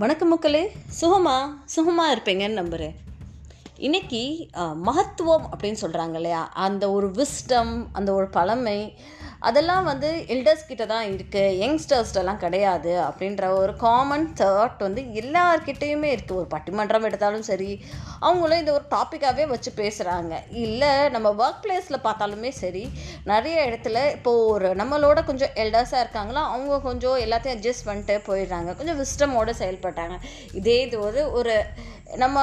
வணக்கம் மக்களே. சுகமா? சுகமாக இருப்பீங்கன்னு நம்புகிறேன் இன்றைக்கி மகத்துவம் அப்படின்னு சொல்கிறாங்க இல்லையா? அந்த ஒரு விஸ்டம் அந்த ஒரு பழமை அதெல்லாம் வந்து எல்டர்ஸ் கிட்ட தான் இருக்குது யங்ஸ்டர்ஸ்டெல்லாம் கிடையாது. அப்படின்ற ஒரு காமன் தாட் வந்து எல்லார்கிட்டேயுமே இருக்குது ஒரு பட்டிமன்றம் எடுத்தாலும் சரி அவங்களும் இந்த ஒரு டாப்பிக்காகவே வச்சு பேசுகிறாங்க இல்லை நம்ம ஒர்க் பிளேஸில் பார்த்தாலுமே சரி நிறைய இடத்துல இப்போது ஒரு நம்மளோட கொஞ்சம் எல்டர்ஸாக இருக்காங்களா அவங்க கொஞ்சம் எல்லாத்தையும் அட்ஜஸ்ட் பண்ணிட்டு போயிடுறாங்க. கொஞ்சம் விஸ்டமோடு செயல்பட்டாங்க இதே இது ஒரு ஒரு நம்ம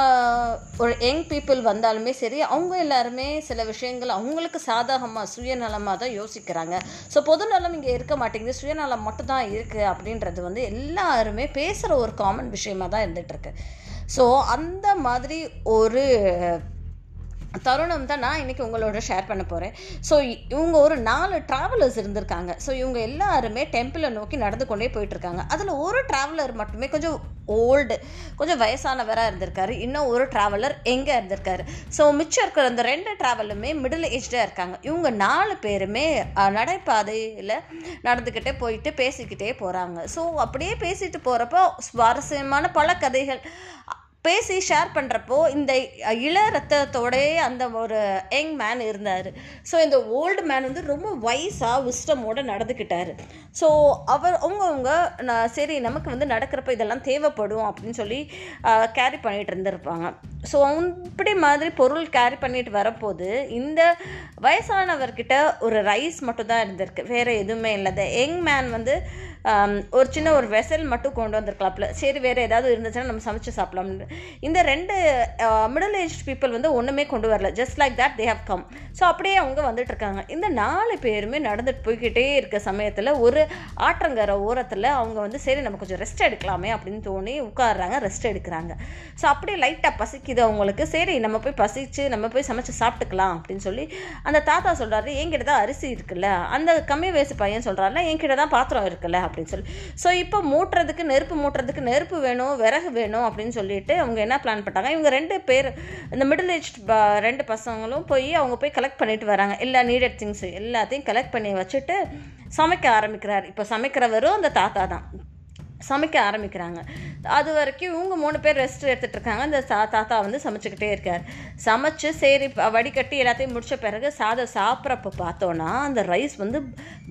ஒரு யங் பீப்புள் வந்தாலுமே சரி அவங்க எல்லாருமே சில விஷயங்கள் அவங்களுக்கு சாதகமாக சுயநலமாக தான் யோசிக்கிறாங்க. ஸோ பொதுநலம் இங்கே இருக்க மாட்டேங்குது. சுயநலம் மட்டும்தான் இருக்குது அப்படின்றது வந்து எல்லாருமே பேசுகிற ஒரு காமன் விஷயமாக தான் இருந்துகிட்ருக்கு ஸோ அந்த மாதிரி ஒரு தருணம் தான் நான் இன்றைக்கி உங்களோட ஷேர் பண்ண போகிறேன் ஸோ இவங்க ஒரு நாலு ட்ராவலர்ஸ் இருந்திருக்காங்க. ஸோ இவங்க எல்லாருமே டெம்பிளை நோக்கி நடந்து கொண்டே போயிட்டுருக்காங்க. அதில் ஒரு ட்ராவலர் மட்டுமே கொஞ்சம் ஓல்டு கொஞ்சம் வயசானவராக இருந்திருக்காரு. இன்னும் ஒரு ட்ராவலர் எங்கே இருந்திருக்காரு? ஸோ மிச்சம் இருக்கிற அந்த ரெண்டு ட்ராவலுமே மிடில் ஏஜ்டாக இருக்காங்க. இவங்க நாலு பேருமே நடைபாதையில் நடந்துக்கிட்டே போயிட்டு பேசிக்கிட்டே போகிறாங்க ஸோ அப்படியே பேசிட்டு போகிறப்போ சுவாரஸ்யமான பல கதைகள் பேசி ஷேர் பண்ணுறப்போ இந்த இள ரத்தத்தோடே அந்த ஒரு யங் மேன் இருந்தார். ஸோ இந்த ஓல்டு மேன் வந்து ரொம்ப வயசாக விஸ்டமோடு நடந்துக்கிட்டார் ஸோ அவர் அவங்கவுங்க நான் சரி நமக்கு வந்து நடக்கிறப்ப இதெல்லாம் தேவைப்படும் அப்படின்னு சொல்லி கேரி பண்ணிகிட்டு இருந்திருப்பாங்க. ஸோ இப்படி மாதிரி பொருள் கேரி பண்ணிட்டு வரப்போது இந்த வயசானவர்கிட்ட ஒரு ரைஸ் மட்டும் தான் இருந்திருக்கு. வேறு எதுவுமே இல்லை. யங் மேன் வந்து ஒரு சின்ன ஒரு வெசல் மட்டும் கொண்டு வந்திருக்கலாம்ல. சரி வேறு ஏதாவது இருந்துச்சுன்னா நம்ம சமைச்சு சாப்பிடலாம்னு இந்த ரெண்டு மிடில் ஏஜ் பீப்புள் வந்து ஒன்றுமே கொண்டு வரல. Just like that they have come so அப்படியே அவங்க வந்துட்டு இருக்காங்க. இந்த நாலு பேருமே நடந்துட்டு போய்கிட்டே இருக்க சமயத்தில் ஒரு ஆற்றங்கரை ஓரத்தில் அவங்க வந்து சரி நம்ம கொஞ்சம் ரெஸ்ட் எடுக்கலாமே அப்படின்னு தோணி உட்காடுறாங்க ரெஸ்ட் எடுக்கிறாங்க. ஸோ அப்படியே லைட்டாக பசிக்குது அவங்களுக்கு. சரி நம்ம போய் பசிச்சு நம்ம போய் சமைச்சு சாப்பிட்டுக்கலாம் அப்படின்னு சொல்லி அந்த தாத்தா சொல்கிறாரு என்கிட்ட தான் அரிசி இருக்குல்ல. அந்த கம்மி வயசு பையன் சொல்கிறாருல என்கிட்ட தான் பாத்திரம் இருக்குல்ல அப்படின்னு சொல்லி. ஸோ இப்போ மூட்டுறதுக்கு நெருப்பு மூட்டுறதுக்கு நெருப்பு வேணும் விறகு வேணும் அப்படின்னு சொல்லிட்டு அவங்க என்ன பிளான் பண்ணிட்டாங்க இவங்க ரெண்டு பேர் இந்த மிடில் ஏஜ் ரெண்டு பசங்களும் போய் அவங்க போய் கலெக்ட் பண்ணிட்டு வராங்க. எல்லா நீடட் திங்ஸ் எல்லாத்தையும் கலெக்ட் பண்ணி வச்சுட்டு சமைக்க ஆரம்பிக்கிறார். இப்போ சமைக்கிறவரும் அந்த தாத்தா தான். சமைக்க ஆரம்பிக்கிறாங்க. அது வரைக்கும் இவங்க மூணு பேர் ரெஸ்ட் எடுத்துகிட்டு இருக்காங்க. அந்த தா தாத்தா வந்து சமைச்சுக்கிட்டே இருக்கார். சமைச்சு சரி வடிகட்டி எல்லாத்தையும் முடித்த பிறகு சாதம் சாப்பிட்றப்ப பார்த்தோன்னா அந்த ரைஸ் வந்து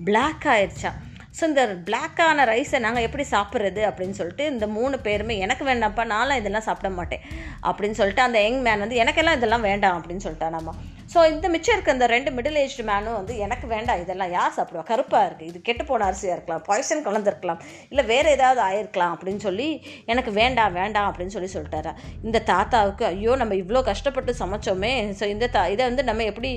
பிளாக் ஆயிடுச்சா ஸோ இந்த பிளாக்கான ரைஸை நாங்கள் எப்படி சாப்பிட்றது அப்படின்னு சொல்லிட்டு இந்த மூணு பேருமே எனக்கு வேண்டாம்ப்பா நான்லாம் இதெல்லாம் சாப்பிட மாட்டேன். அப்படின்னு சொல்லிட்டு அந்த யங் மேன் வந்து எனக்கெல்லாம் இதெல்லாம் வேண்டாம் அப்படின்னு சொல்லிட்டா நம்ம ஸோ இந்த மிச்சம் இருக்க இந்த ரெண்டு மிடில் ஏஜ்டு மேனும் வந்து எனக்கு வேண்டாம் இதெல்லாம் யார் சாப்பிடுவா? கருப்பாக இருக்குது இது கெட்டு போன அரிசியாக இருக்கலாம் பாய்சன் கலந்துருக்கலாம் இல்லை வேறு ஏதாவது ஆயிருக்கலாம் அப்படின்னு சொல்லி எனக்கு வேண்டாம் வேண்டாம் அப்படின்னு சொல்லி சொல்லிட்டாரா? இந்த தாத்தாவுக்கு ஐயோ நம்ம இவ்வளோ கஷ்டப்பட்டு சமைச்சோமே ஸோ இந்த தா இதை வந்து நம்ம எப்படி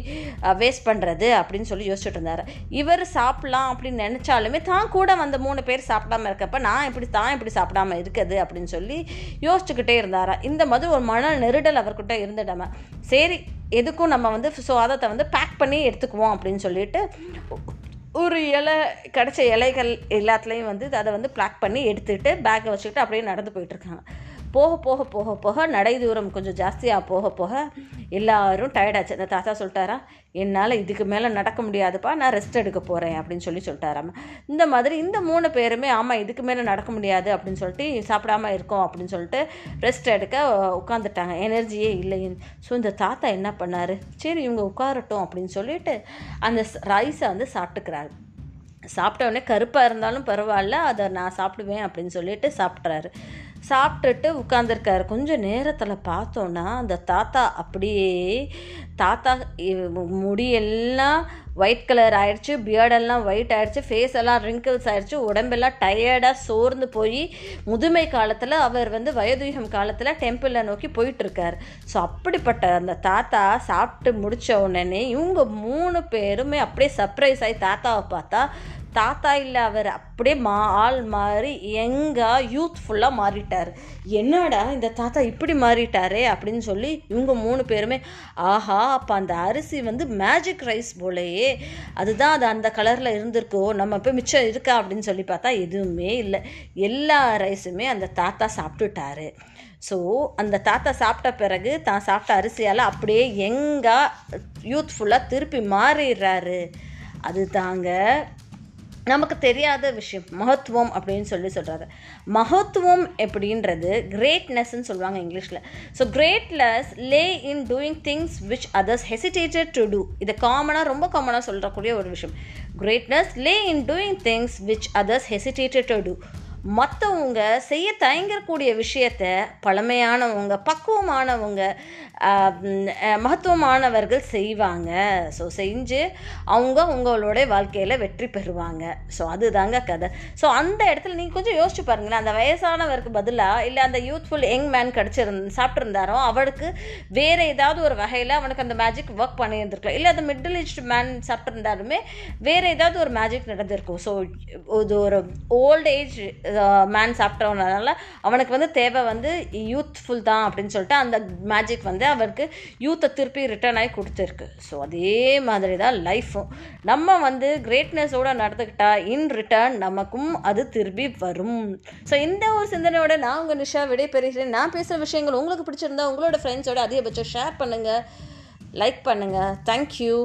வேஸ்ட் பண்ணுறது அப்படின்னு சொல்லி யோசிச்சுட்டு இருந்தார். இவர் சாப்பிட்லாம் அப்படின்னு நினச்சாலுமே தான் கூட வந்த மூணு பேர் சாப்பிடாம இருக்கப்ப நான் இப்படி தான் இப்படி சாப்பிடாம இருக்குது அப்படின்னு சொல்லி யோசிச்சுக்கிட்டே இருந்தாரா? இந்த மாதிரி ஒரு மன நெருடல் அவர்கிட்ட இருந்துடாம சரி எதுக்கும் நம்ம வந்து சுவாதத்தை வந்து பேக் பண்ணி எடுத்துக்குவோம் அப்படின்னு சொல்லிட்டு ஒரு இலை கிடச்ச இலைகள் எல்லாத்துலேயும் வந்து அதை வந்து பேக் பண்ணி எடுத்துக்கிட்டு பேக்கை வச்சுக்கிட்டு அப்படியே நடந்து போயிட்டுருக்காங்க போக போக போக போக நடை தூரம் கொஞ்சம் ஜாஸ்தியாக போக போக எல்லாரும் டயர்டாச்சு அந்த தாத்தா சொல்லிட்டாரா என்னால் இதுக்கு மேலே நடக்க முடியாதுப்பா நான் ரெஸ்ட் எடுக்க போகிறேன் அப்படின்னு சொல்லி சொல்லிட்டாராம். இந்த மாதிரி இந்த மூணு பேருமே ஆமாம் இதுக்கு மேலே நடக்க முடியாது அப்படின்னு சொல்லிட்டு சாப்பிடாம இருக்கோம் அப்படின்னு சொல்லிட்டு ரெஸ்ட் எடுக்க உட்காந்துட்டாங்க எனர்ஜியே இல்லை ஸோ இந்த தாத்தா என்ன பண்ணார்? சரி இவங்க உட்காரட்டும் அப்படின்னு சொல்லிட்டு அந்த ரைஸை வந்து சாப்பிட்டுக்கிறாரு. சாப்பிட்ட உடனே கருப்பாக இருந்தாலும் பரவாயில்ல அதை நான் சாப்பிடுவேன் அப்படின்னு சொல்லிட்டு சாப்பிட்றாரு சாப்பிட்டுட்டு உட்காந்துருக்காரு கொஞ்சம் நேரத்தில் பார்த்தோன்னா அந்த தாத்தா அப்படியே தாத்தா முடியெல்லாம் ஒயிட் கலர் ஆயிடுச்சு பியர்டெல்லாம் ஒயிட் ஆயிடுச்சு ஃபேஸ் எல்லாம் ரிங்கிள்ஸ் ஆயிடுச்சு உடம்பெல்லாம் டயர்டாக சோர்ந்து போய் முதுமை காலத்தில் அவர் வந்து வயதுகம் காலத்தில் டெம்பிளை நோக்கி போயிட்டுருக்கார். ஸோ அப்படிப்பட்ட அந்த தாத்தா சாப்பிட்டு முடித்த உடனே இவங்க மூணு பேருமே அப்படியே சர்ப்ரைஸ் ஆகி தாத்தாவை பார்த்தா தாத்தா இல்லை அவர் அப்படியே மா ஆள் மாறி எங்கா யூத்ஃபுல்லாக மாறிட்டார். என்னடா இந்த தாத்தா இப்படி மாறிட்டாரே அப்படின்னு சொல்லி இவங்க மூணு பேருமே ஆஹா அப்போ அந்த அரிசி வந்து மேஜிக் ரைஸ் போலயே. அதுதான் அது அந்த கலரில் இருந்திருக்கோ நம்ம போய் மிச்சம் இருக்கா அப்படின்னு சொல்லி பார்த்தா எதுவுமே இல்லை. எல்லா ரைஸுமே அந்த தாத்தா சாப்பிட்டுட்டாரு. ஸோ அந்த தாத்தா சாப்பிட்ட பிறகு தான் சாப்பிட்ட அரிசியால் அப்படியே எங்கா யூத்ஃபுல்லாக திருப்பி மாறிடுறாரு. அது தாங்க நமக்கு தெரியாத விஷயம் மகத்துவம் அப்படின்னு சொல்லி சொல்கிறாரு மகத்துவம் எப்படின்றது கிரேட்னஸ்ன்னு சொல்லுவாங்க இங்கிலீஷில். So greatness lay in doing things which others hesitated to do இதை காமனாக ரொம்ப காமனாக சொல்கிறக்கூடிய ஒரு விஷயம். Greatness lay in doing things which others hesitated to do மற்றவங்க செய்ய தயங்கக்கூடிய விஷயத்த பழமையானவங்க பக்குவமானவங்க மகத்துவமானவர்கள் செய்வாங்க. ஸோ செஞ்சு அவங்க உங்களுடைய வாழ்க்கையில் வெற்றி பெறுவாங்க. ஸோ அதுதாங்க கதை. ஸோ அந்த இடத்துல நீங்கள் கொஞ்சம் யோசிச்சு பாருங்களேன். அந்த வயசானவருக்கு பதிலாக இல்லை அந்த யூத்ஃபுல் யங் மேன் கிடச்சிருந் சாப்பிட்ருந்தாரோ அவருக்கு வேறு ஏதாவது ஒரு வகையில் அவனுக்கு அந்த மேஜிக் ஒர்க் பண்ணியிருந்திருக்கலாம். இல்லை அந்த மிடில் ஏஜ் மேன் சாப்பிட்ருந்தாலுமே வேறு ஏதாவது ஒரு மேஜிக் நடந்திருக்கும். ஸோ இது ஒரு ஓல்ட் ஏஜ் மேன் சாப்பிட்டவனால அவனுக்கு வந்து தேவை வந்து யூத்ஃபுல் தான் அப்படின்னு சொல்லிட்டு அந்த மேஜிக் வந்து அவருக்கு யூத்தை திருப்பி ரிட்டர்ன் ஆகி கொடுத்துருக்கு. ஸோ அதே மாதிரி தான் லைஃப்பும் நம்ம வந்து கிரேட்னஸோடு நடந்துக்கிட்டா இன் ரிட்டர்ன் நமக்கும் அது திரும்பி வரும். ஸோ இந்த ஒரு சிந்தனையோட நான் உங்கள் நிஷா விடை பெறுகிறேன் நான் பேசுகிற விஷயங்கள் உங்களுக்கு பிடிச்சிருந்தா உங்களோட ஃப்ரெண்ட்ஸோட அதிகபட்சம் ஷேர் பண்ணுங்கள் லைக் பண்ணுங்கள் தேங்க்யூ